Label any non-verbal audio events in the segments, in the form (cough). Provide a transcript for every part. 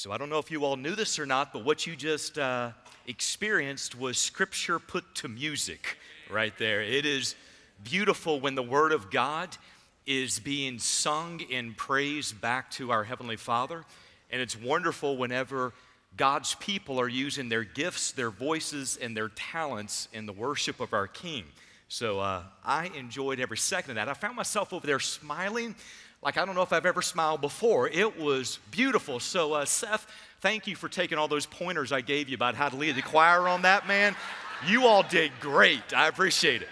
So I don't know if you all knew this or not, but what you just uh, experienced was scripture put to music right there. It is beautiful when the Word of God is being sung in praise back to our Heavenly Father. And it's wonderful whenever God's people are using their gifts, their voices, and their talents in the worship of our King. So uh, I enjoyed every second of that. I found myself over there smiling like I don't know if I've ever smiled before. It was beautiful. So, uh, Seth, thank you for taking all those pointers I gave you about how to lead the choir on that, man. You all did great. I appreciate it.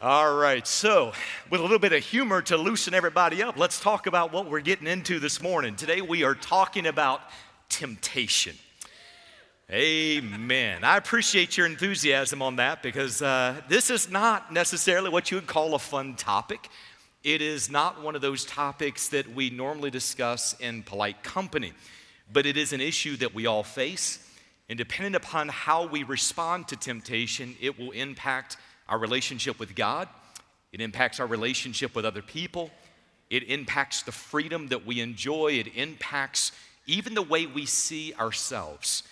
All right, so with a little bit of humor to loosen everybody up, let's talk about what we're getting into this morning. Today we are talking about temptation. Amen. I appreciate your enthusiasm on that because uh, this is not necessarily what you would call a fun topic. It is not one of those topics that we normally discuss in polite company, but it is an issue that we all face. And depending upon how we respond to temptation, it will impact our relationship with God, it impacts our relationship with other people, it impacts the freedom that we enjoy, it impacts even the way we see ourselves.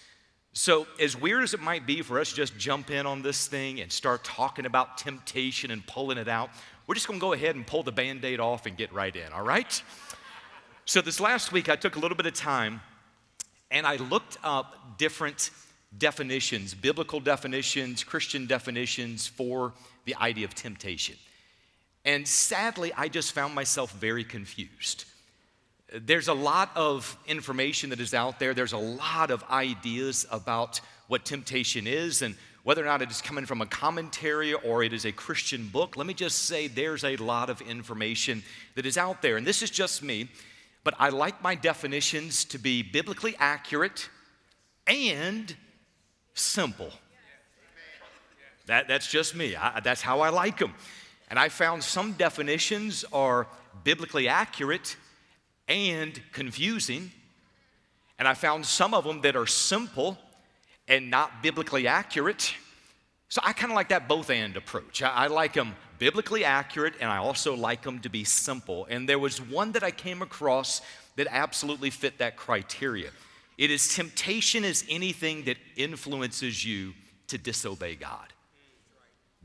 So, as weird as it might be for us to just jump in on this thing and start talking about temptation and pulling it out, we're just gonna go ahead and pull the band aid off and get right in, all right? So, this last week, I took a little bit of time and I looked up different definitions, biblical definitions, Christian definitions for the idea of temptation. And sadly, I just found myself very confused. There's a lot of information that is out there, there's a lot of ideas about what temptation is and whether or not it is coming from a commentary or it is a Christian book, let me just say there's a lot of information that is out there. And this is just me, but I like my definitions to be biblically accurate and simple. That, that's just me. I, that's how I like them. And I found some definitions are biblically accurate and confusing. And I found some of them that are simple and not biblically accurate. So I kind of like that both and approach. I, I like them biblically accurate and I also like them to be simple. And there was one that I came across that absolutely fit that criteria. It is temptation is anything that influences you to disobey God.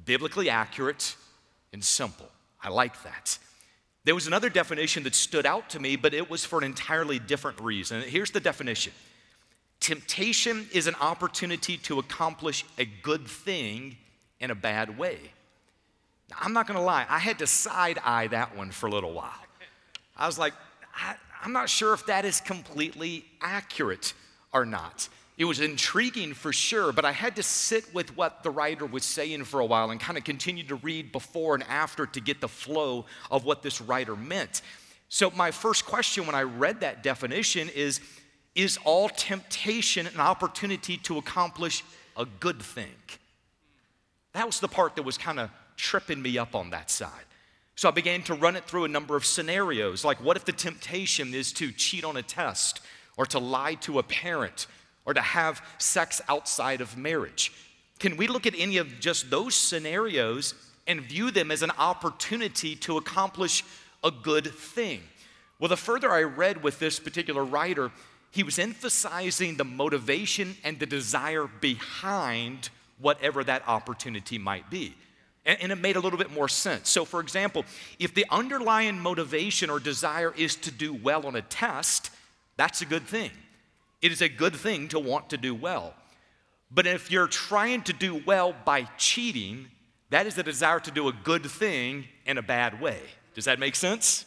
Biblically accurate and simple. I like that. There was another definition that stood out to me, but it was for an entirely different reason. Here's the definition Temptation is an opportunity to accomplish a good thing in a bad way. Now, I'm not gonna lie, I had to side eye that one for a little while. I was like, I, I'm not sure if that is completely accurate or not. It was intriguing for sure, but I had to sit with what the writer was saying for a while and kind of continue to read before and after to get the flow of what this writer meant. So, my first question when I read that definition is is all temptation an opportunity to accomplish a good thing? That was the part that was kind of tripping me up on that side. So I began to run it through a number of scenarios. Like, what if the temptation is to cheat on a test, or to lie to a parent, or to have sex outside of marriage? Can we look at any of just those scenarios and view them as an opportunity to accomplish a good thing? Well, the further I read with this particular writer, he was emphasizing the motivation and the desire behind whatever that opportunity might be. And, it made a little bit more sense. So, for example, if the underlying motivation or desire is to do well on a test, that's a good thing. It is a good thing to want to do well. But if you're trying to do well by cheating, that is the desire to do a good thing in a bad way. Does that make sense?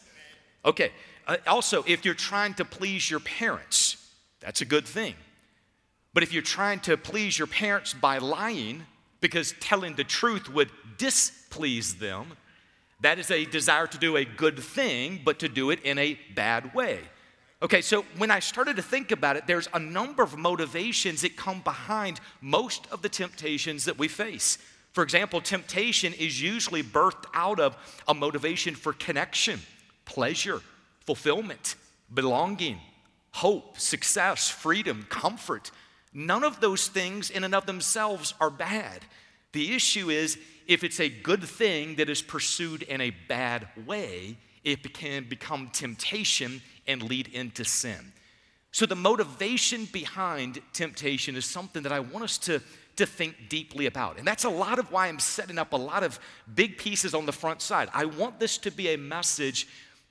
Okay. Uh, also, if you're trying to please your parents, that's a good thing. But if you're trying to please your parents by lying, because telling the truth would displease them, that is a desire to do a good thing, but to do it in a bad way. Okay, so when I started to think about it, there's a number of motivations that come behind most of the temptations that we face. For example, temptation is usually birthed out of a motivation for connection, pleasure, fulfillment, belonging, hope, success, freedom, comfort. None of those things in and of themselves are bad. The issue is if it's a good thing that is pursued in a bad way, it can become temptation and lead into sin. So, the motivation behind temptation is something that I want us to, to think deeply about. And that's a lot of why I'm setting up a lot of big pieces on the front side. I want this to be a message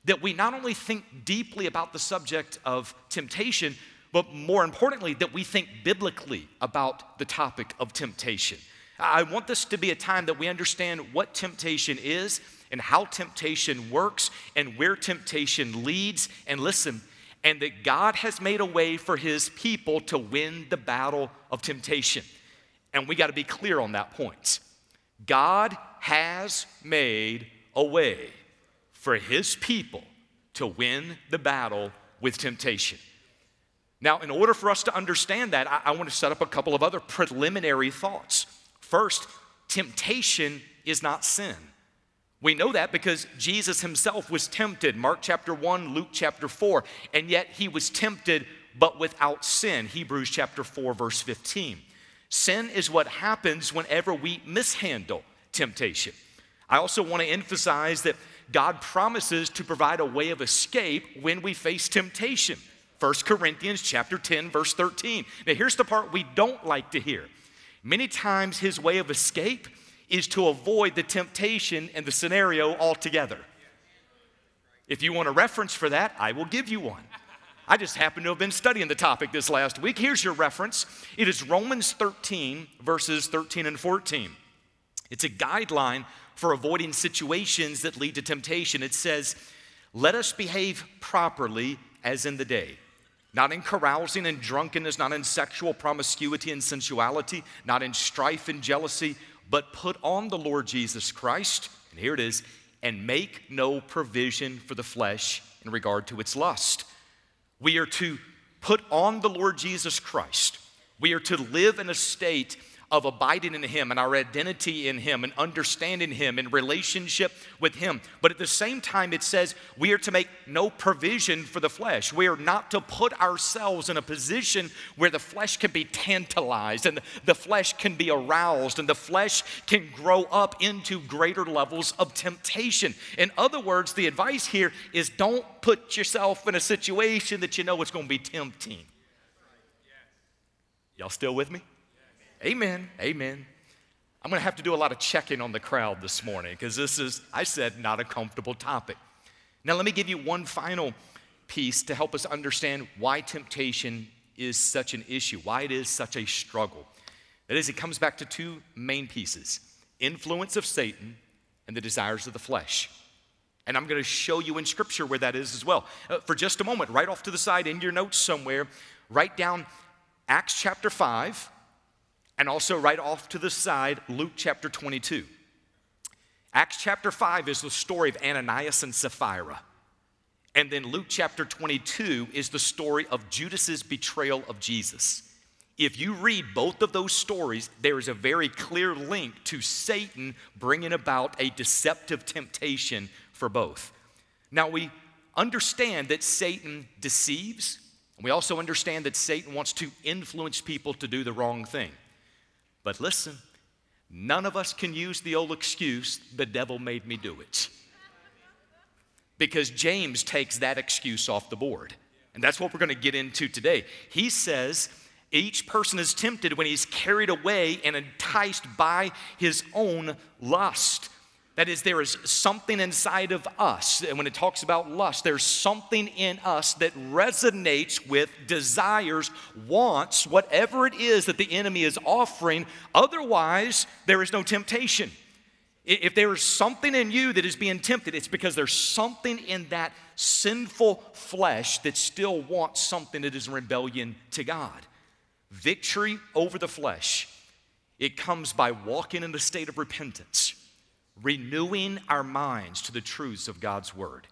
that we not only think deeply about the subject of temptation, but more importantly, that we think biblically about the topic of temptation. I want this to be a time that we understand what temptation is and how temptation works and where temptation leads. And listen, and that God has made a way for his people to win the battle of temptation. And we got to be clear on that point. God has made a way for his people to win the battle with temptation. Now, in order for us to understand that, I, I want to set up a couple of other preliminary thoughts. First, temptation is not sin. We know that because Jesus himself was tempted, Mark chapter 1, Luke chapter 4, and yet he was tempted but without sin, Hebrews chapter 4, verse 15. Sin is what happens whenever we mishandle temptation. I also want to emphasize that God promises to provide a way of escape when we face temptation. 1 Corinthians chapter 10 verse 13. Now here's the part we don't like to hear. Many times his way of escape is to avoid the temptation and the scenario altogether. If you want a reference for that, I will give you one. I just happen to have been studying the topic this last week. Here's your reference it is Romans 13, verses 13 and 14. It's a guideline for avoiding situations that lead to temptation. It says, Let us behave properly as in the day, not in carousing and drunkenness, not in sexual promiscuity and sensuality, not in strife and jealousy but put on the Lord Jesus Christ, and here it is, and make no provision for the flesh in regard to its lust. We are to put on the Lord Jesus Christ. We are to live in a state of abiding in Him and our identity in Him and understanding Him and relationship with Him. But at the same time, it says we are to make no provision for the flesh. We are not to put ourselves in a position where the flesh can be tantalized and the flesh can be aroused and the flesh can grow up into greater levels of temptation. In other words, the advice here is don't put yourself in a situation that you know it's going to be tempting. Y'all still with me? Amen. Amen. I'm going to have to do a lot of checking on the crowd this morning because this is, I said, not a comfortable topic. Now, let me give you one final piece to help us understand why temptation is such an issue, why it is such a struggle. That is, it comes back to two main pieces influence of Satan and the desires of the flesh. And I'm going to show you in Scripture where that is as well. Uh, for just a moment, right off to the side in your notes somewhere, write down Acts chapter 5 and also right off to the side, Luke chapter 22. Acts chapter 5 is the story of Ananias and Sapphira. And then Luke chapter 22 is the story of Judas's betrayal of Jesus. If you read both of those stories, there is a very clear link to Satan bringing about a deceptive temptation for both. Now, we understand that Satan deceives, and we also understand that Satan wants to influence people to do the wrong thing. But listen, none of us can use the old excuse, the devil made me do it. Because James takes that excuse off the board. And that's what we're going to get into today. He says, each person is tempted when he's carried away and enticed by his own lust. That is, there is something inside of us. And when it talks about lust, there's something in us that resonates with desires, wants, whatever it is that the enemy is offering. Otherwise, there is no temptation. If there is something in you that is being tempted, it's because there's something in that sinful flesh that still wants something that is in rebellion to God. Victory over the flesh, it comes by walking in the state of repentance renewing our minds to the truths of God's Word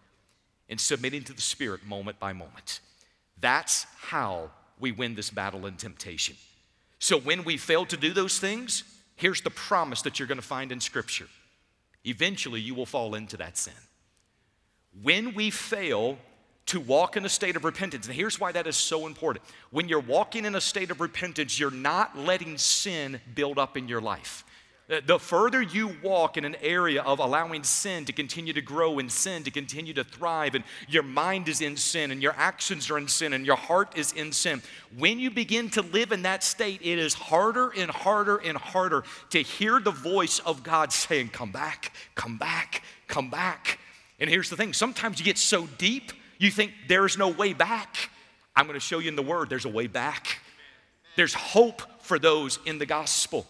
and submitting to the Spirit moment by moment. That's how we win this battle in temptation. So when we fail to do those things, here's the promise that you're going to find in Scripture. Eventually, you will fall into that sin. When we fail to walk in a state of repentance, and here's why that is so important. When you're walking in a state of repentance, you're not letting sin build up in your life. The further you walk in an area of allowing sin to continue to grow and sin to continue to thrive, and your mind is in sin, and your actions are in sin, and your heart is in sin, when you begin to live in that state, it is harder and harder and harder to hear the voice of God saying, Come back, come back, come back. And here's the thing sometimes you get so deep, you think there's no way back. I'm going to show you in the Word, there's a way back. There's hope for those in the gospel.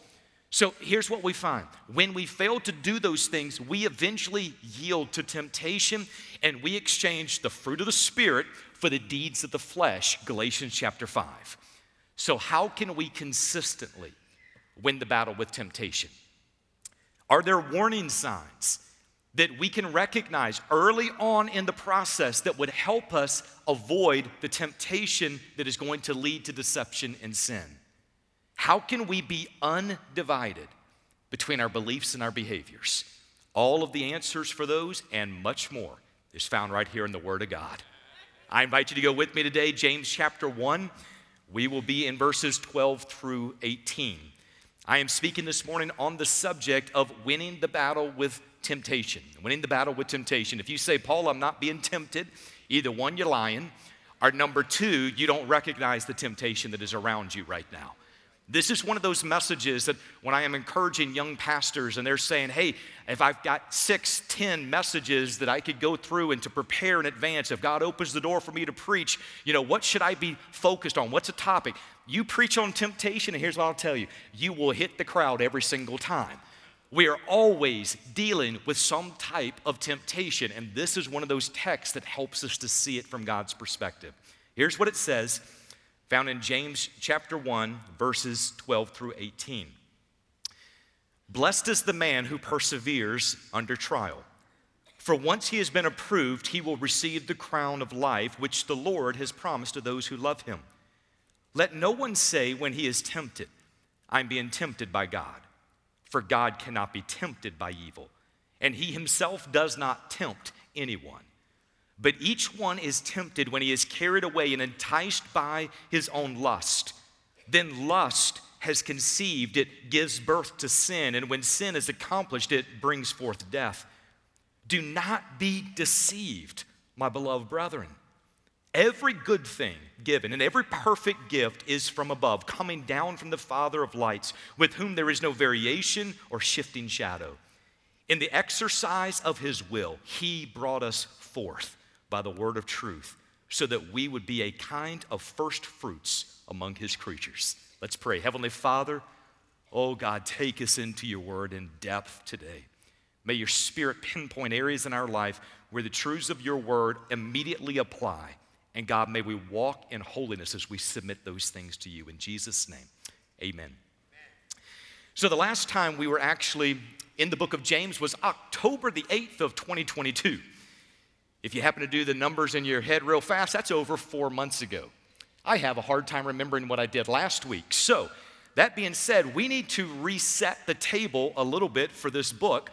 So here's what we find when we fail to do those things, we eventually yield to temptation and we exchange the fruit of the Spirit for the deeds of the flesh, Galatians chapter 5. So, how can we consistently win the battle with temptation? Are there warning signs that we can recognize early on in the process that would help us avoid the temptation that is going to lead to deception and sin? How can we be undivided between our beliefs and our behaviors? All of the answers for those and much more is found right here in the Word of God. I invite you to go with me today, James chapter 1. We will be in verses 12 through 18. I am speaking this morning on the subject of winning the battle with temptation. Winning the battle with temptation. If you say, Paul, I'm not being tempted, either one, you're lying, or number two, you don't recognize the temptation that is around you right now. This is one of those messages that when I am encouraging young pastors and they're saying, hey, if I've got six, ten messages that I could go through and to prepare in advance, if God opens the door for me to preach, you know, what should I be focused on? What's a topic? You preach on temptation, and here's what I'll tell you you will hit the crowd every single time. We are always dealing with some type of temptation, and this is one of those texts that helps us to see it from God's perspective. Here's what it says found in James chapter 1, verses 12 through 18. Blessed is the man who perseveres under trial. For once he has been approved, he will receive the crown of life which the Lord has promised to those who love him. Let no one say when he is tempted, I'm being tempted by God. For God cannot be tempted by evil, and he himself does not tempt anyone. But each one is tempted when he is carried away and enticed by his own lust. Then lust has conceived, it gives birth to sin, and when sin is accomplished, it brings forth death. Do not be deceived, my beloved brethren. Every good thing given and every perfect gift is from above, coming down from the Father of lights, with whom there is no variation or shifting shadow. In the exercise of his will, he brought us forth by the word of truth, so that we would be a kind of first fruits among his creatures. Let's pray. Heavenly Father, oh God, take us into your word in depth today. May your spirit pinpoint areas in our life where the truths of your word immediately apply. And God, may we walk in holiness as we submit those things to you. In Jesus' name, amen. So, the last time we were actually in the book of James was October the 8th of 2022. If you happen to do the numbers in your head real fast, that's over four months ago. I have a hard time remembering what I did last week. So, that being said, we need to reset the table a little bit for this book,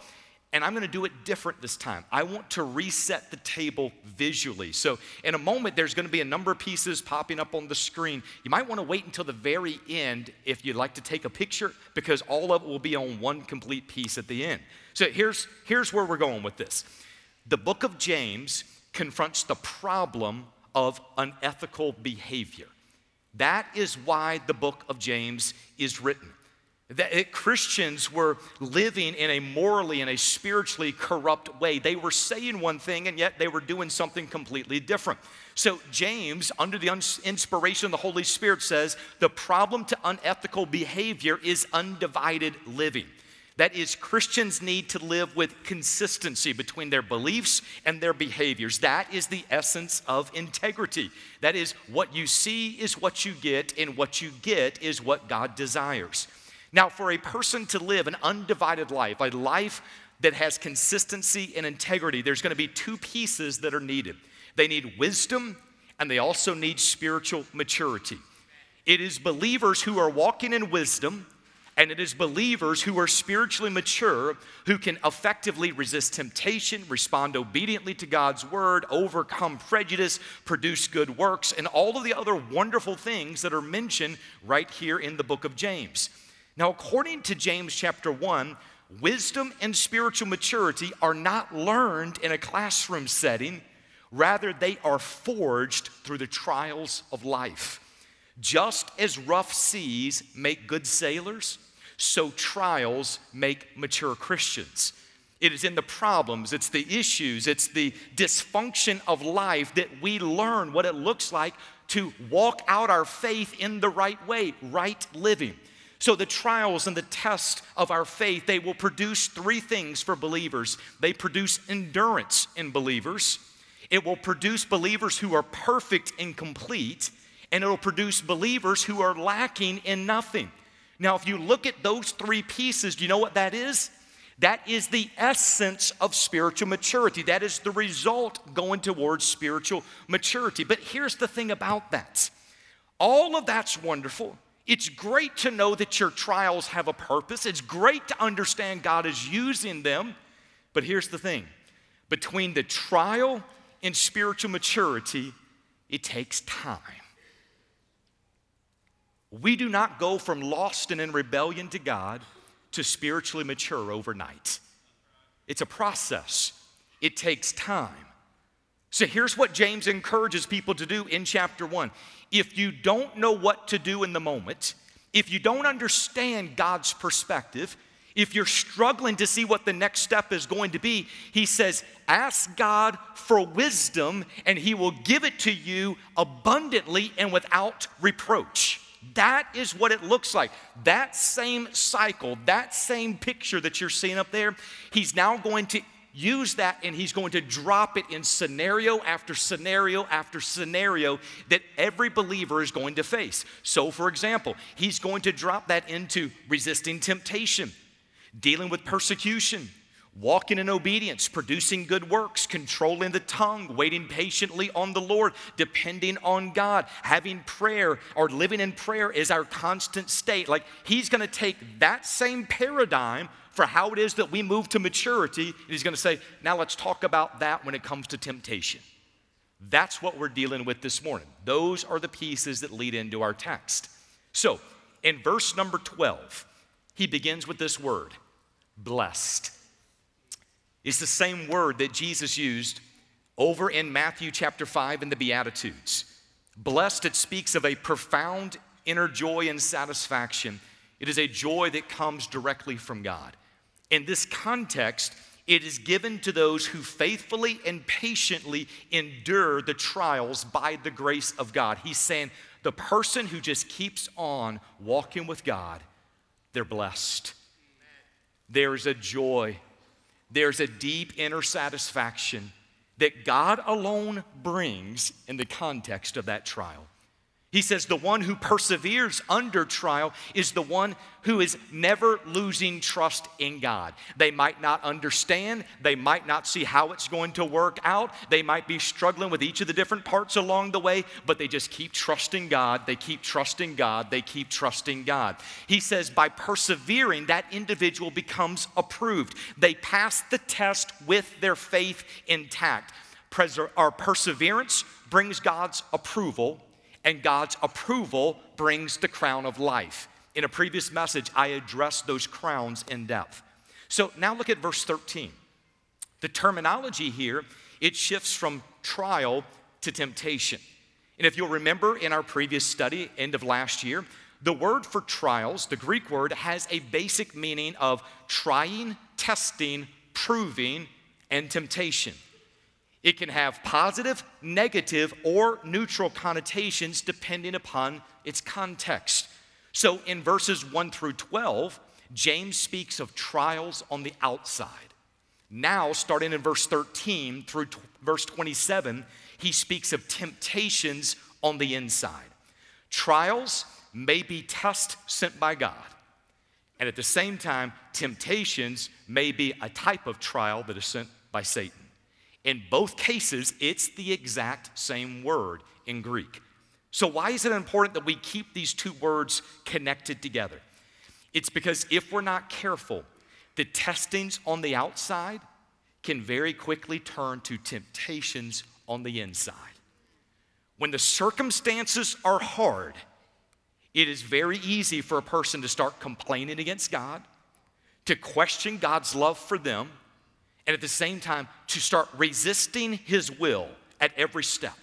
and I'm going to do it different this time. I want to reset the table visually. So, in a moment, there's going to be a number of pieces popping up on the screen. You might want to wait until the very end if you'd like to take a picture, because all of it will be on one complete piece at the end. So, here's, here's where we're going with this. The book of James confronts the problem of unethical behavior. That is why the book of James is written. That Christians were living in a morally and a spiritually corrupt way. They were saying one thing and yet they were doing something completely different. So, James, under the inspiration of the Holy Spirit, says the problem to unethical behavior is undivided living. That is, Christians need to live with consistency between their beliefs and their behaviors. That is the essence of integrity. That is, what you see is what you get, and what you get is what God desires. Now, for a person to live an undivided life, a life that has consistency and integrity, there's going to be two pieces that are needed they need wisdom, and they also need spiritual maturity. It is believers who are walking in wisdom and it is believers who are spiritually mature who can effectively resist temptation, respond obediently to God's word, overcome prejudice, produce good works, and all of the other wonderful things that are mentioned right here in the book of James. Now, according to James chapter 1, wisdom and spiritual maturity are not learned in a classroom setting, rather, they are forged through the trials of life. Just as rough seas make good sailors, so trials make mature Christians. It is in the problems, it's the issues, it's the dysfunction of life that we learn what it looks like to walk out our faith in the right way, right living. So the trials and the tests of our faith, they will produce three things for believers. They produce endurance in believers. It will produce believers who are perfect and complete, and it'll produce believers who are lacking in nothing. Now, if you look at those three pieces, do you know what that is? That is the essence of spiritual maturity. That is the result going towards spiritual maturity. But here's the thing about that all of that's wonderful. It's great to know that your trials have a purpose. It's great to understand God is using them. But here's the thing between the trial and spiritual maturity, it takes time. We do not go from lost and in rebellion to God to spiritually mature overnight. It's a process, it takes time. So here's what James encourages people to do in chapter one. If you don't know what to do in the moment, if you don't understand God's perspective, if you're struggling to see what the next step is going to be, he says, Ask God for wisdom, and he will give it to you abundantly and without reproach. That is what it looks like. That same cycle, that same picture that you're seeing up there, he's now going to use that and he's going to drop it in scenario after scenario after scenario that every believer is going to face. So, for example, he's going to drop that into resisting temptation, dealing with persecution walking in obedience, producing good works, controlling the tongue, waiting patiently on the Lord, depending on God, having prayer or living in prayer is our constant state. Like He's gonna take that same paradigm for how it is that we move to maturity, and He's gonna say, now let's talk about that when it comes to temptation. That's what we're dealing with this morning. Those are the pieces that lead into our text. So, in verse number 12, he begins with this word blessed. It's the same word that Jesus used over in Matthew chapter 5 in the Beatitudes. Blessed, it speaks of a profound inner joy and satisfaction. It is a joy that comes directly from God. In this context, it is given to those who faithfully and patiently endure the trials by the grace of God. He's saying the person who just keeps on walking with God, they're blessed. There's a joy there's a deep inner satisfaction that God alone brings in the context of that trial. He says, The one who perseveres under trial is the one who is never losing trust in God. They might not understand, they might not see how it's going to work out, they might be struggling with each of the different parts along the way, but they just keep trusting God, they keep trusting God, they keep trusting God. He says, By persevering, that individual becomes approved. They pass the test with their faith intact. Our perseverance brings God's approval and God's approval brings the crown of life. In a previous message, I addressed those crowns in depth. So now look at verse 13. The terminology here, it shifts from trial to temptation. And if you'll remember in our previous study, end of last year, the word for trials, the Greek word, has a basic meaning of trying, testing, proving, and temptation. It can have positive, negative, or neutral connotations depending upon its context. So in verses 1 through 12, James speaks of trials on the outside. Now, starting in verse 13 through t- verse 27, he speaks of temptations on the inside. Trials may be tests sent by God, and at the same time, temptations may be a type of trial that is sent by Satan. In both cases, it's the exact same word in Greek. So, why is it important that we keep these two words connected together? It's because if we're not careful, the testings on the outside can very quickly turn to temptations on the inside. When the circumstances are hard, it is very easy for a person to start complaining against God, to question God's love for them, and at the same time to start resisting His will at every step.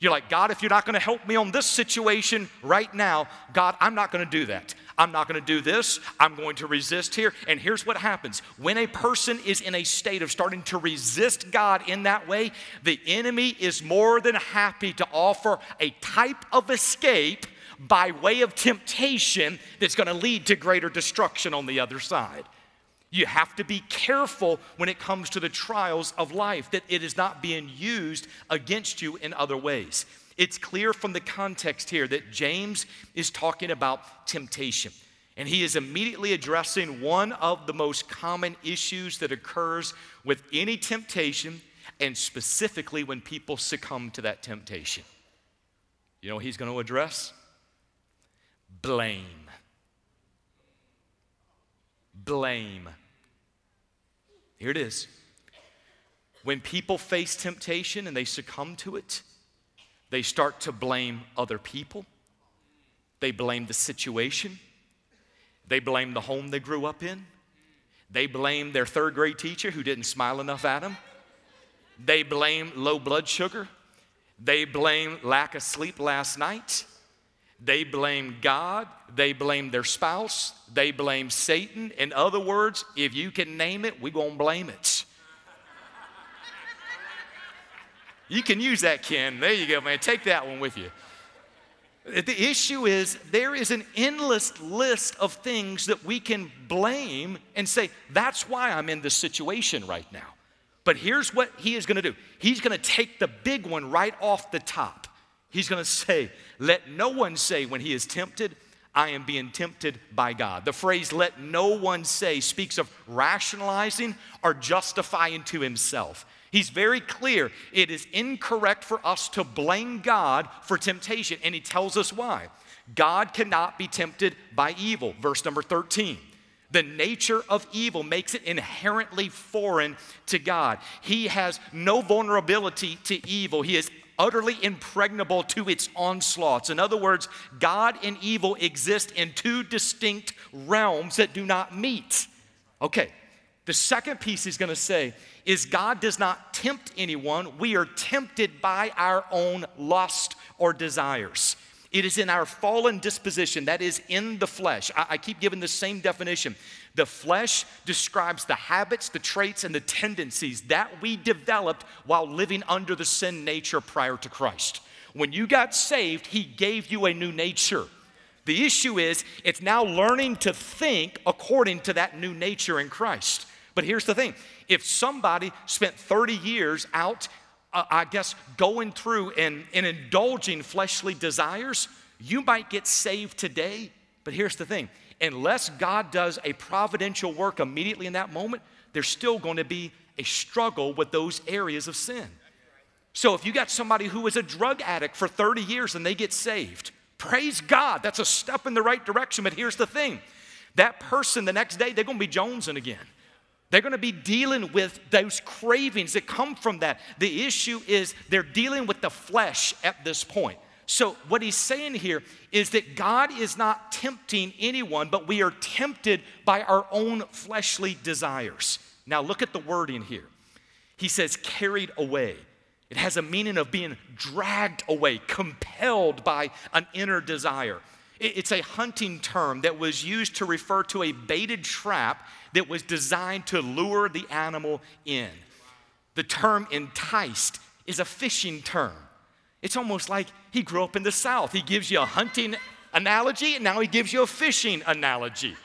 You're like, God, if you're not gonna help me on this situation right now, God, I'm not gonna do that. I'm not gonna do this. I'm going to resist here. And here's what happens when a person is in a state of starting to resist God in that way, the enemy is more than happy to offer a type of escape by way of temptation that's gonna lead to greater destruction on the other side. You have to be careful when it comes to the trials of life that it is not being used against you in other ways. It's clear from the context here that James is talking about temptation. And he is immediately addressing one of the most common issues that occurs with any temptation, and specifically when people succumb to that temptation. You know what he's going to address? Blame blame. Here it is. When people face temptation and they succumb to it, they start to blame other people. They blame the situation. They blame the home they grew up in. They blame their third grade teacher who didn't smile enough at them. They blame low blood sugar. They blame lack of sleep last night. They blame God, they blame their spouse, they blame Satan. In other words, if you can name it, we're going to blame it. You can use that, Ken. There you go, man. Take that one with you. The issue is there is an endless list of things that we can blame and say, that's why I'm in this situation right now. But here's what he is going to do he's going to take the big one right off the top. He's going to say, Let no one say when he is tempted, I am being tempted by God. The phrase let no one say speaks of rationalizing or justifying to himself. He's very clear it is incorrect for us to blame God for temptation, and he tells us why. God cannot be tempted by evil. Verse number 13. The nature of evil makes it inherently foreign to God. He has no vulnerability to evil. He is utterly impregnable to its onslaughts. In other words, God and evil exist in two distinct realms that do not meet. Okay, the second piece he's gonna say is God does not tempt anyone, we are tempted by our own lust or desires. It is in our fallen disposition, that is in the flesh. I, I, keep giving the same definition. The flesh describes the habits, the traits, and the tendencies that we developed while living under the sin nature prior to Christ. When you got saved, He gave you a new nature. The issue is, it's now learning to think according to that new nature in Christ. But here's the thing if somebody spent 30 years out uh, I guess, going through and, and indulging fleshly desires, you might get saved today. But here's the thing unless God does a providential work immediately in that moment, there's still going to be a struggle with those areas of sin. So if you got somebody who was a drug addict for 30 years and they get saved, praise God, that's a step in the right direction. But here's the thing that person the next day, they're going to be jonesing again. They're going to be dealing with those cravings that come from that. The issue is they're dealing with the flesh at this point. So, what he's saying here is that God is not tempting anyone, but we are tempted by our own fleshly desires. Now, look at the wording here. He says, carried away. It has a meaning of being dragged away, compelled by an inner desire. It's a hunting term that was used to refer to a baited trap that was designed to lure the animal in. The term enticed is a fishing term. It's almost like he grew up in the South. He gives you a hunting analogy, and now he gives you a fishing analogy.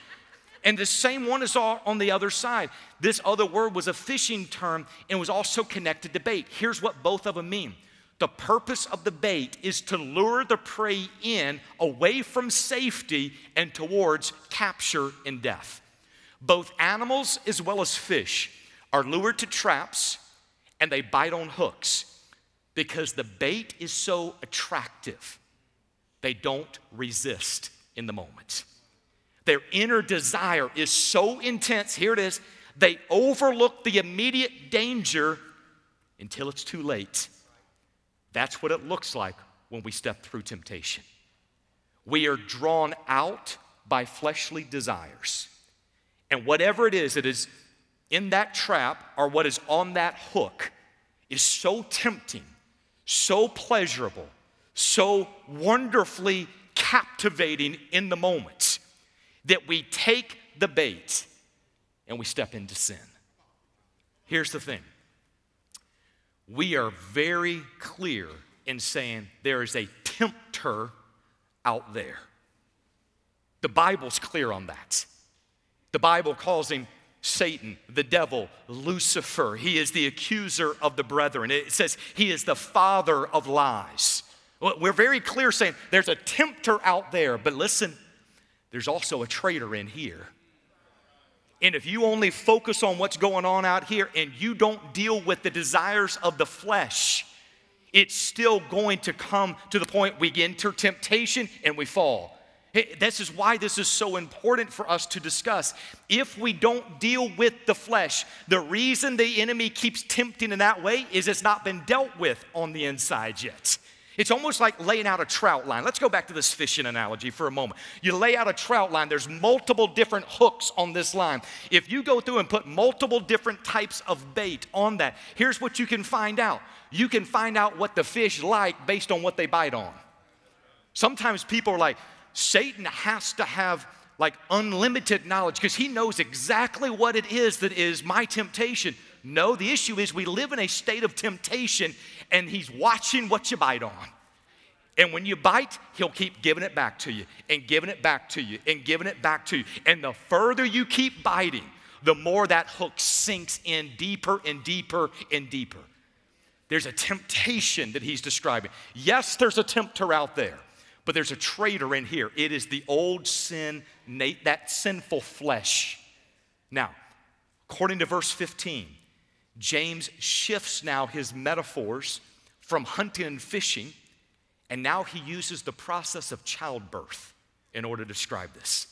And the same one is all on the other side. This other word was a fishing term and was also connected to bait. Here's what both of them mean the purpose of the bait is to lure the prey in away from safety and towards capture and death. Both animals as well as fish are lured to traps and they bite on hooks because the bait is so attractive, they don't resist in the moment. Their inner desire is so intense, here it is, they overlook the immediate danger until it's too late. That's what it looks like when we step through temptation. We are drawn out by fleshly desires. And whatever it is that is in that trap or what is on that hook is so tempting, so pleasurable, so wonderfully captivating in the moment that we take the bait and we step into sin. Here's the thing we are very clear in saying there is a tempter out there. The Bible's clear on that. The Bible calls him Satan, the devil, Lucifer. He is the accuser of the brethren. It says he is the father of lies. We're very clear saying there's a tempter out there, but listen, there's also a traitor in here. And if you only focus on what's going on out here and you don't deal with the desires of the flesh, it's still going to come to the point we enter temptation and we fall. This is why this is so important for us to discuss. If we don't deal with the flesh, the reason the enemy keeps tempting in that way is it's not been dealt with on the inside yet. It's almost like laying out a trout line. Let's go back to this fishing analogy for a moment. You lay out a trout line, there's multiple different hooks on this line. If you go through and put multiple different types of bait on that, here's what you can find out you can find out what the fish like based on what they bite on. Sometimes people are like, Satan has to have like unlimited knowledge because he knows exactly what it is that is my temptation. No, the issue is we live in a state of temptation and he's watching what you bite on. And when you bite, he'll keep giving it back to you and giving it back to you and giving it back to you. And the further you keep biting, the more that hook sinks in deeper and deeper and deeper. There's a temptation that he's describing. Yes, there's a tempter out there, but there's a traitor in here. It is the old sin, that sinful flesh. Now, according to verse 15, James shifts now his metaphors from hunting and fishing, and now he uses the process of childbirth in order to describe this.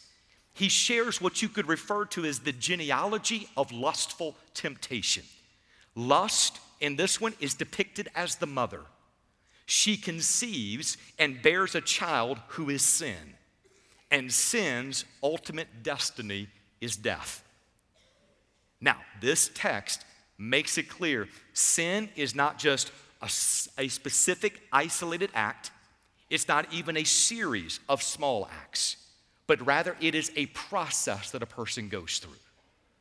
He shares what you could refer to as the genealogy of lustful temptation. Lust in this one is depicted as the mother. She conceives and bears a child who is sin, and sin's ultimate destiny is death. Now, this text makes it clear sin is not just a, a, specific isolated act, it's not even a series of small acts, but rather it is a process that a person goes through.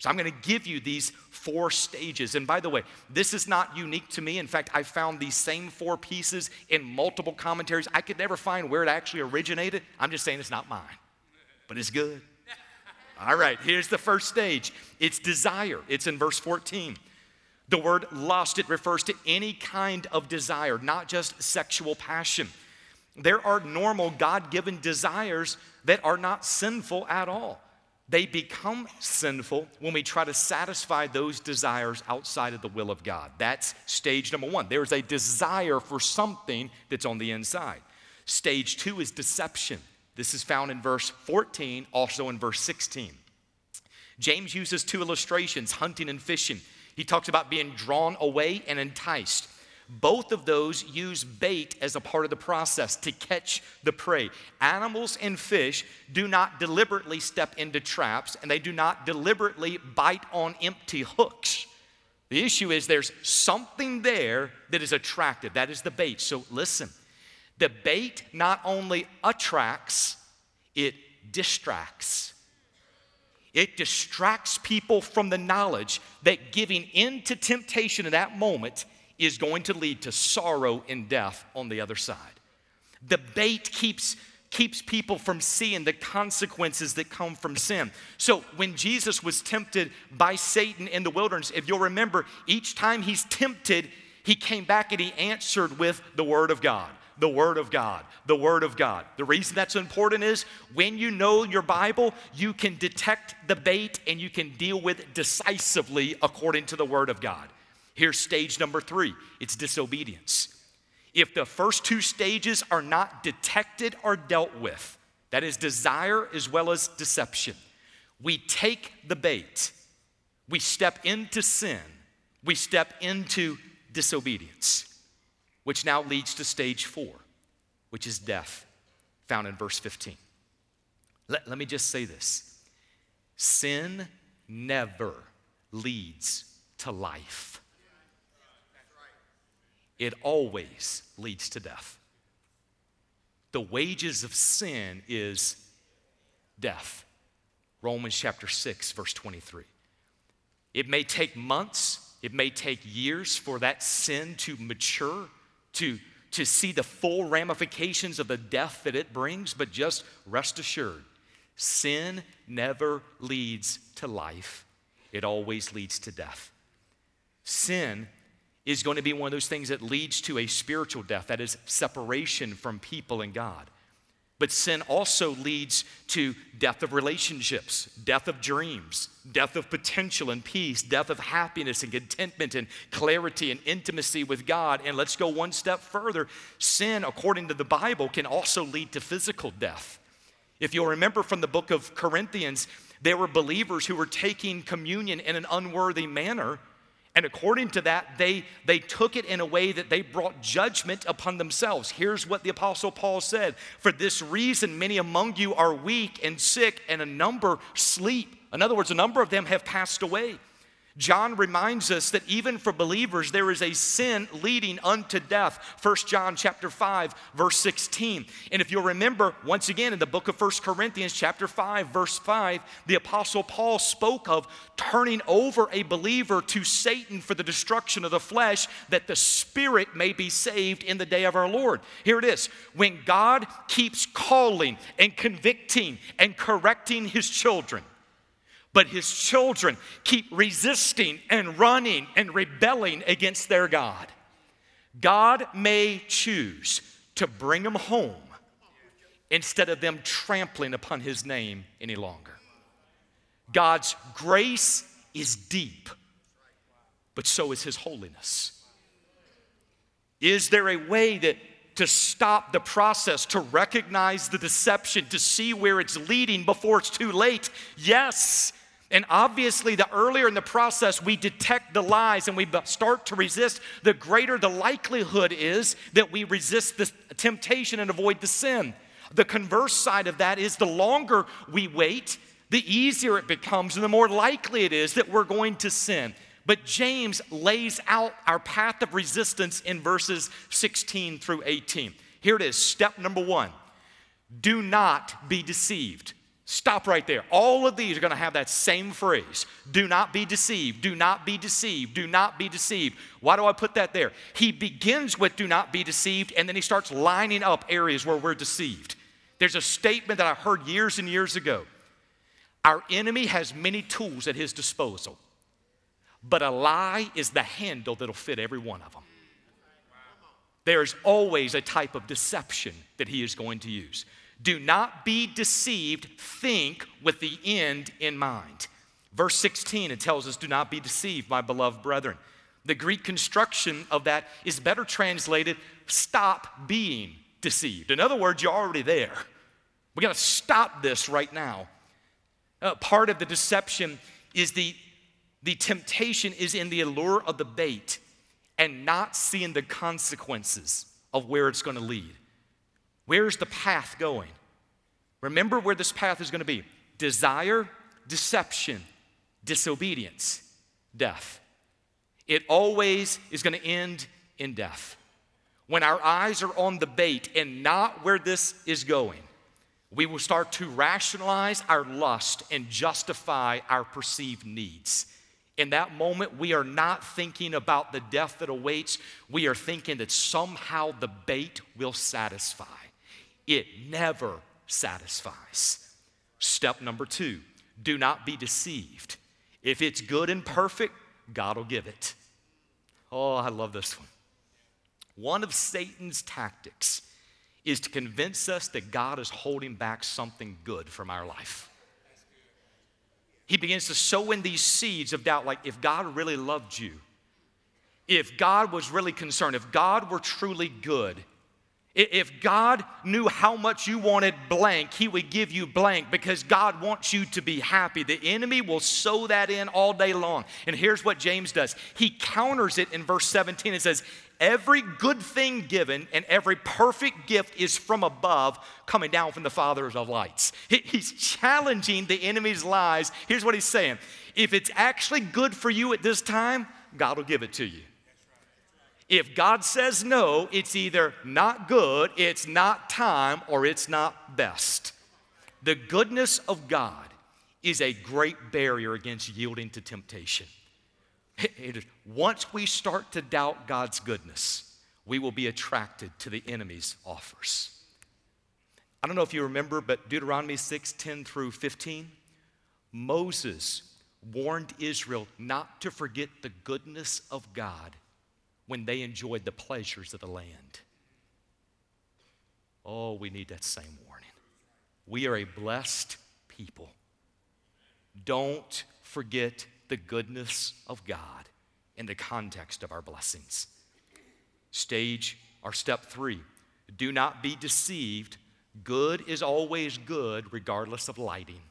So I'm going to give you these four stages. And by the way, this is not unique to me. In fact, I found these same four pieces in multiple commentaries. I could never find where it actually originated. I'm just saying it's not mine, but it's good. All right, here's the first stage it's desire. It's in verse 14. The word lust, it refers to any kind of desire, not just sexual passion. There are normal God given desires that are not sinful at all. They become sinful when we try to satisfy those desires outside of the will of God. That's stage number one. There's a desire for something that's on the inside. Stage two is deception. This is found in verse 14, also in verse 16. James uses two illustrations hunting and fishing. He talks about being drawn away and enticed. Both of those use bait as a part of the process to catch the prey. Animals and fish do not deliberately step into traps and they do not deliberately bite on empty hooks. The issue is there's something there that is attractive. That is the bait. So listen, the bait not only attracts, it distracts. It distracts people from the knowledge that giving in to temptation in that moment is going to lead to sorrow and death on the other side. The bait keeps keeps people from seeing the consequences that come from sin. So when Jesus was tempted by Satan in the wilderness, if you'll remember, each time he's tempted, he came back and he answered with the word of God. The Word of God, the Word of God. The reason that's important is when you know your Bible, you can detect the bait and you can deal with it decisively according to the Word of God. Here's stage number three it's disobedience. If the first two stages are not detected or dealt with, that is desire as well as deception, we take the bait, we step into sin, we step into disobedience, which now leads to stage four, which is death. found in verse 15. Let, let me just say this sin never leads to life, it always leads to death. The wages of sin is death. Romans chapter 6, verse 23. It may take months, it may take years for that sin to mature, to, to see the full ramifications of the death that it brings, but just rest assured sin never leads to life, it always leads to death. Sin is going to be one of those things that leads to a spiritual death, that is, separation from people and God. But sin also leads to death of relationships, death of dreams, death of potential and peace, death of happiness and contentment and clarity and intimacy with God. And let's go one step further. Sin, according to the Bible, can also lead to physical death. If you'll remember from the book of Corinthians, there were believers who were taking communion in an unworthy manner and according to that, they, they took it in a way that they brought judgment upon themselves. Here's what the Apostle Paul said For this reason, many among you are weak and sick, and a number sleep. In other words, a number of them have passed away. John reminds us that even for believers there is a sin leading unto death. 1 John chapter 5 verse 16. And if you'll remember once again in the book of 1 Corinthians chapter 5 verse 5, the apostle Paul spoke of turning over a believer to Satan for the destruction of the flesh that the spirit may be saved in the day of our Lord. Here it is. When God keeps calling and convicting and correcting his children, but his children keep resisting and running and rebelling against their God. God may choose to bring them home instead of them trampling upon his name any longer. God's grace is deep, but so is his holiness. Is there a way that to stop the process, to recognize the deception, to see where it's leading before it's too late? Yes. And obviously, the earlier in the process we detect the lies and we start to resist, the greater the likelihood is that we resist the temptation and avoid the sin. The converse side of that is the longer we wait, the easier it becomes and the more likely it is that we're going to sin. But James lays out our path of resistance in verses 16 through 18. Here it is step number one do not be deceived. Stop right there. All of these are going to have that same phrase do not be deceived, do not be deceived, do not be deceived. Why do I put that there? He begins with do not be deceived, and then he starts lining up areas where we're deceived. There's a statement that I heard years and years ago Our enemy has many tools at his disposal, but a lie is the handle that'll fit every one of them. There's always a type of deception that he is going to use. Do not be deceived, think with the end in mind. Verse 16, it tells us, Do not be deceived, my beloved brethren. The Greek construction of that is better translated, stop being deceived. In other words, you're already there. We got to stop this right now. Uh, part of the deception is the, the temptation is in the allure of the bait and not seeing the consequences of where it's going to lead. Where's the path going? Remember where this path is going to be desire, deception, disobedience, death. It always is going to end in death. When our eyes are on the bait and not where this is going, we will start to rationalize our lust and justify our perceived needs. In that moment, we are not thinking about the death that awaits. We are thinking that somehow the bait will satisfy it never satisfies. Step number two do not be deceived. If it's good and perfect, God will give it. Oh, I love this one. One of Satan's tactics is to convince us that God is holding back something good from our life. He begins to sow in these seeds of doubt like, if God really loved you, if God was really concerned, if God were truly good, if God knew how much you wanted blank, He would give you blank because God wants you to be happy. The enemy will sow that in all day long. And here's what James does He counters it in verse 17 and says, every good thing given and every perfect gift is from above, coming down from the Father of lights. He's challenging the enemy's lies. Here's what he's saying if it's actually good for you at this time, God will give it to you. If God says no, it's either not good, it's not time, or it's not best. The goodness of God is a great barrier against yielding to temptation. (laughs) once we start to doubt God's goodness, we will be attracted to the enemy's offers. I don't know if you remember, but Deuteronomy 6 10 through 15, Moses warned Israel not to forget the goodness of God when they enjoyed the pleasures of the land. Oh, we need that same warning. We are a blessed people. Don't forget the goodness of God in the context of our blessings. Stage or step three do not be deceived. Good is always good, regardless of lighting.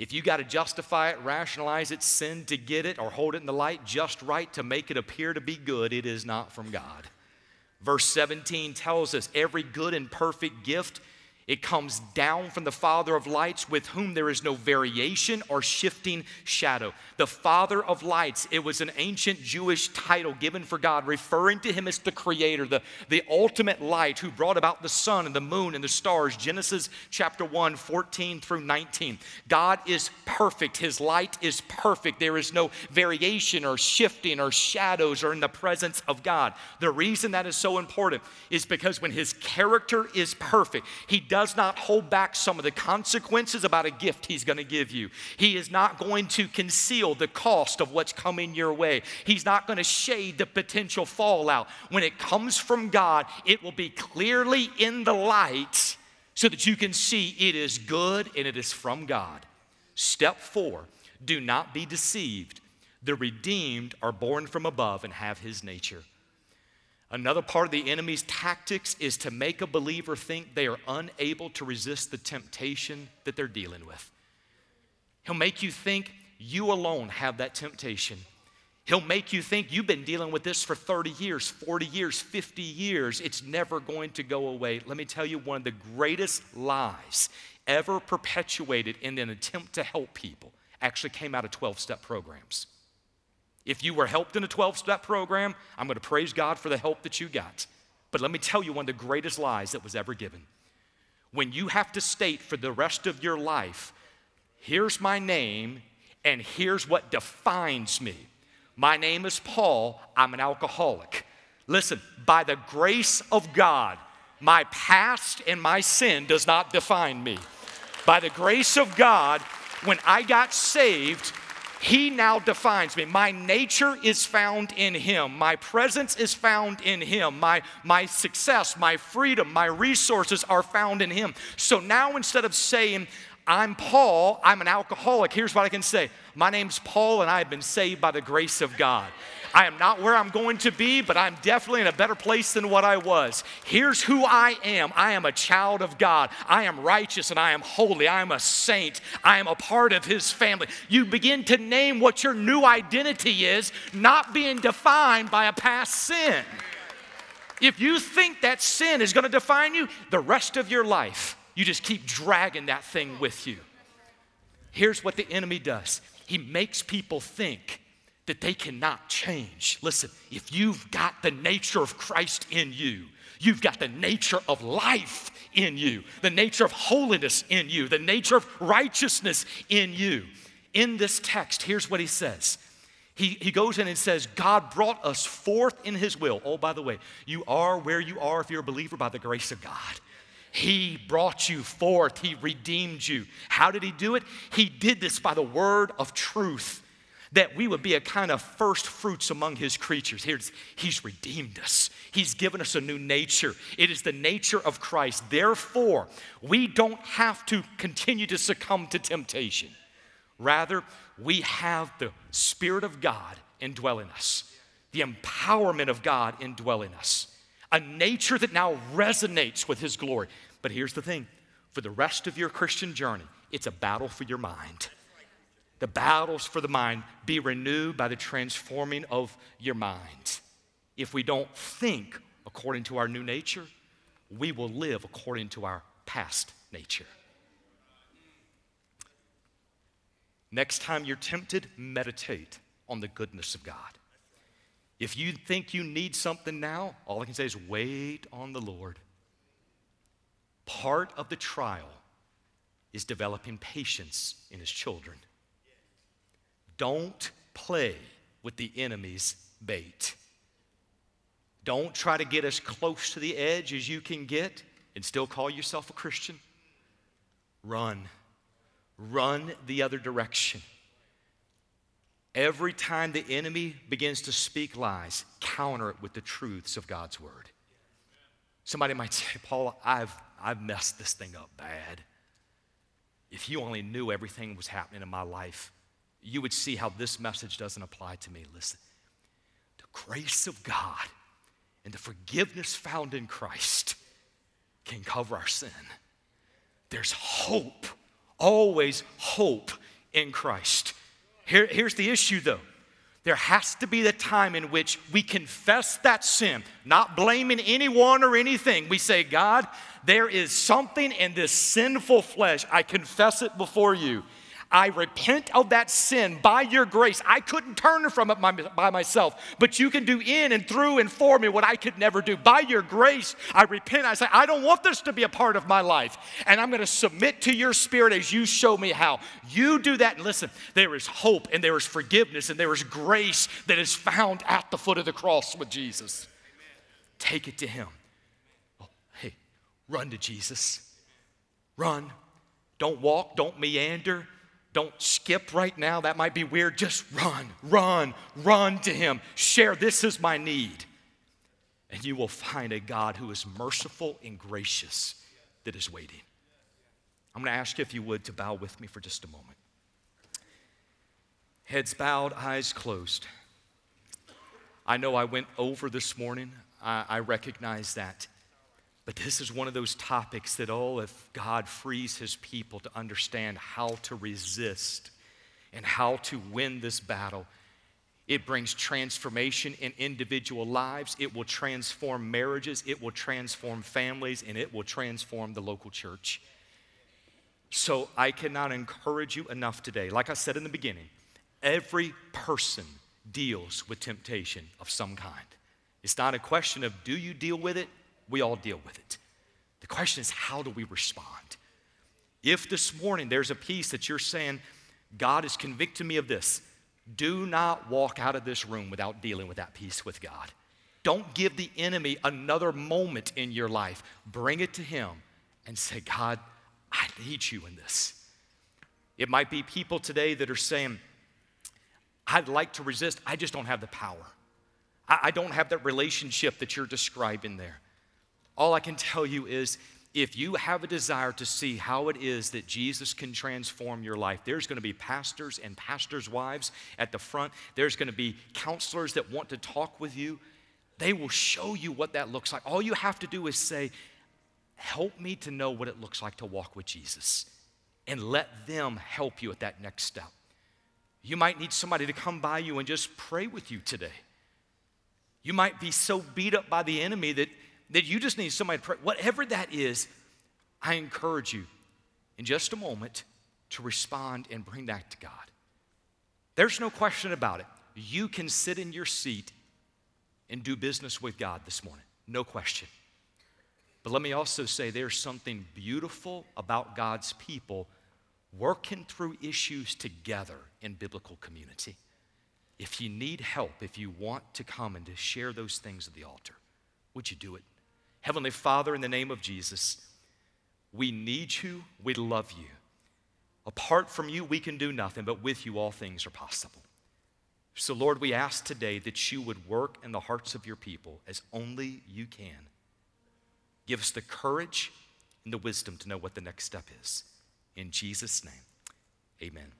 If you got to justify it, rationalize it, sin to get it, or hold it in the light just right to make it appear to be good, it is not from God. Verse 17 tells us every good and perfect gift it comes down from the Father of lights, with whom there is no variation or shifting shadow. The Father of lights, it was an ancient Jewish title given for God, referring to him as the creator, the, the ultimate light who brought about the sun and the moon and the stars. Genesis chapter 1, 14 through 19. God is perfect, his light is perfect. There is no variation or shifting or shadows or in the presence of God. The reason that is so important is because when his character is perfect, he does does not hold back some of the consequences about a gift He's going to give you. He is not going to conceal the cost of what's coming your way. He's not going to shade the potential fallout. When it comes from God, it will be clearly in the light so that you can see it is good and it is from God. Step four do not be deceived. The redeemed are born from above and have His nature. Another part of the enemy's tactics is to make a believer think they are unable to resist the temptation that they're dealing with. He'll make you think you alone have that temptation. He'll make you think you've been dealing with this for 30 years, 40 years, 50 years. It's never going to go away. Let me tell you one of the greatest lies ever perpetuated in an attempt to help people actually came out of 12 step programs. If you were helped in a 12 step program, I'm going to praise God for the help that you got. But let me tell you one of the greatest lies that was ever given. When you have to state for the rest of your life, here's my name and here's what defines me. My name is Paul, I'm an alcoholic. Listen, by the grace of God, my past and my sin does not define me. By the grace of God, when I got saved, he now defines me. My nature is found in Him. My presence is found in Him. My, my success, my freedom, my resources are found in Him. So now instead of saying, I'm Paul, I'm an alcoholic, here's what I can say My name's Paul, and I have been saved by the grace of God. I am not where I'm going to be, but I'm definitely in a better place than what I was. Here's who I am I am a child of God. I am righteous and I am holy. I am a saint. I am a part of His family. You begin to name what your new identity is, not being defined by a past sin. If you think that sin is going to define you the rest of your life, you just keep dragging that thing with you. Here's what the enemy does he makes people think that they cannot change. Listen, if you've got the nature of Christ in you, you've got the nature of life in you, the nature of holiness in you, the nature of righteousness in you. In this text, here's what he says. He, he goes in and says, God brought us forth in his will. Oh, by the way, you are where you are if you're a believer by the grace of God. He brought you forth. He redeemed you. How did He do it? He did this by the word of truth that we would be a kind of first fruits among his creatures. Here's, he's redeemed us, he's given us a new nature. It is the nature of Christ. Therefore, we don't have to continue to succumb to temptation. Rather, we have the Spirit of God indwelling us, the empowerment of God indwelling us, a nature that now resonates with His glory. But here's the thing for the rest of your Christian journey, it's a battle for your mind. The battles for the mind be renewed by the transforming of your mind. If we don't think according to our new nature, we will live according to our past nature. Next time you're tempted, meditate on the goodness of God. If you think you need something now, all I can say is wait on the Lord. Part of the trial is developing patience in his children. Don't play with the enemy's bait. Don't try to get as close to the edge as you can get and still call yourself a Christian. Run. Run the other direction. Every time the enemy begins to speak lies, counter it with the truths of God's word. Somebody might (laughs) say, Paul, I've, I've messed this thing up bad. If you only knew everything was happening in my life, you would see how this message doesn't apply to me. Listen, the grace of God and the forgiveness found in Christ can cover our sin. There's hope, always hope in Christ. Here, here's the issue though. There has to be the time in which we confess that sin, not blaming anyone or anything. We say, God, there is something in this sinful flesh. I confess it before you. I repent of that sin by your grace. I couldn't turn from it by myself, but you can do in and through and for me what I could never do. By your grace, I repent. I say, I don't want this to be a part of my life, and I'm going to submit to your spirit as you show me how. You do that, and listen, there is hope, and there is forgiveness, and there is grace that is found at the foot of the cross with Jesus. Take it to Him. Oh, hey, run to Jesus. Run. Don't walk, don't meander. Don't skip right now. That might be weird. Just run, run, run to Him. Share, this is my need. And you will find a God who is merciful and gracious that is waiting. I'm going to ask you, if you would, to bow with me for just a moment. Heads bowed, eyes closed. I know I went over this morning. I, recognize that. But this is one of those topics that, oh, if God frees his people to understand how to resist and how to win this battle, it brings transformation in individual lives. It will transform marriages. It will transform families. And it will transform the local church. So I cannot encourage you enough today. Like I said in the beginning, every person deals with temptation of some kind. It's not a question of do you deal with it? We all deal with it. The question is, how do we respond? If this morning there's a piece that you're saying, God is convicting me of this, do not walk out of this room without dealing with that piece with God. Don't give the enemy another moment in your life. Bring it to Him and say, God, I need you in this. It might be people today that are saying, I'd like to resist, I just don't have the power. I, don't have that relationship that you're describing there. All I can tell you is if you have a desire to see how it is that Jesus can transform your life, there's going to be pastors and pastors' wives at the front. There's going to be counselors that want to talk with you. They will show you what that looks like. All you have to do is say, Help me to know what it looks like to walk with Jesus, and let them help you at that next step. You might need somebody to come by you and just pray with you today. You might be so beat up by the enemy that that you just need somebody to pray. Whatever that is, I encourage you in just a moment to respond and bring that to God. There's no question about it. You can sit in your seat and do business with God this morning. No question. But let me also say there's something beautiful about God's people working through issues together in biblical community. If you need help, if you want to come and to share those things at the altar, would you do it? Heavenly Father, in the name of Jesus, we need you, we love you. Apart from you, we can do nothing, but with you, all things are possible. So, Lord, we ask today that you would work in the hearts of your people as only you can. Give us the courage and the wisdom to know what the next step is. In Jesus' name, amen.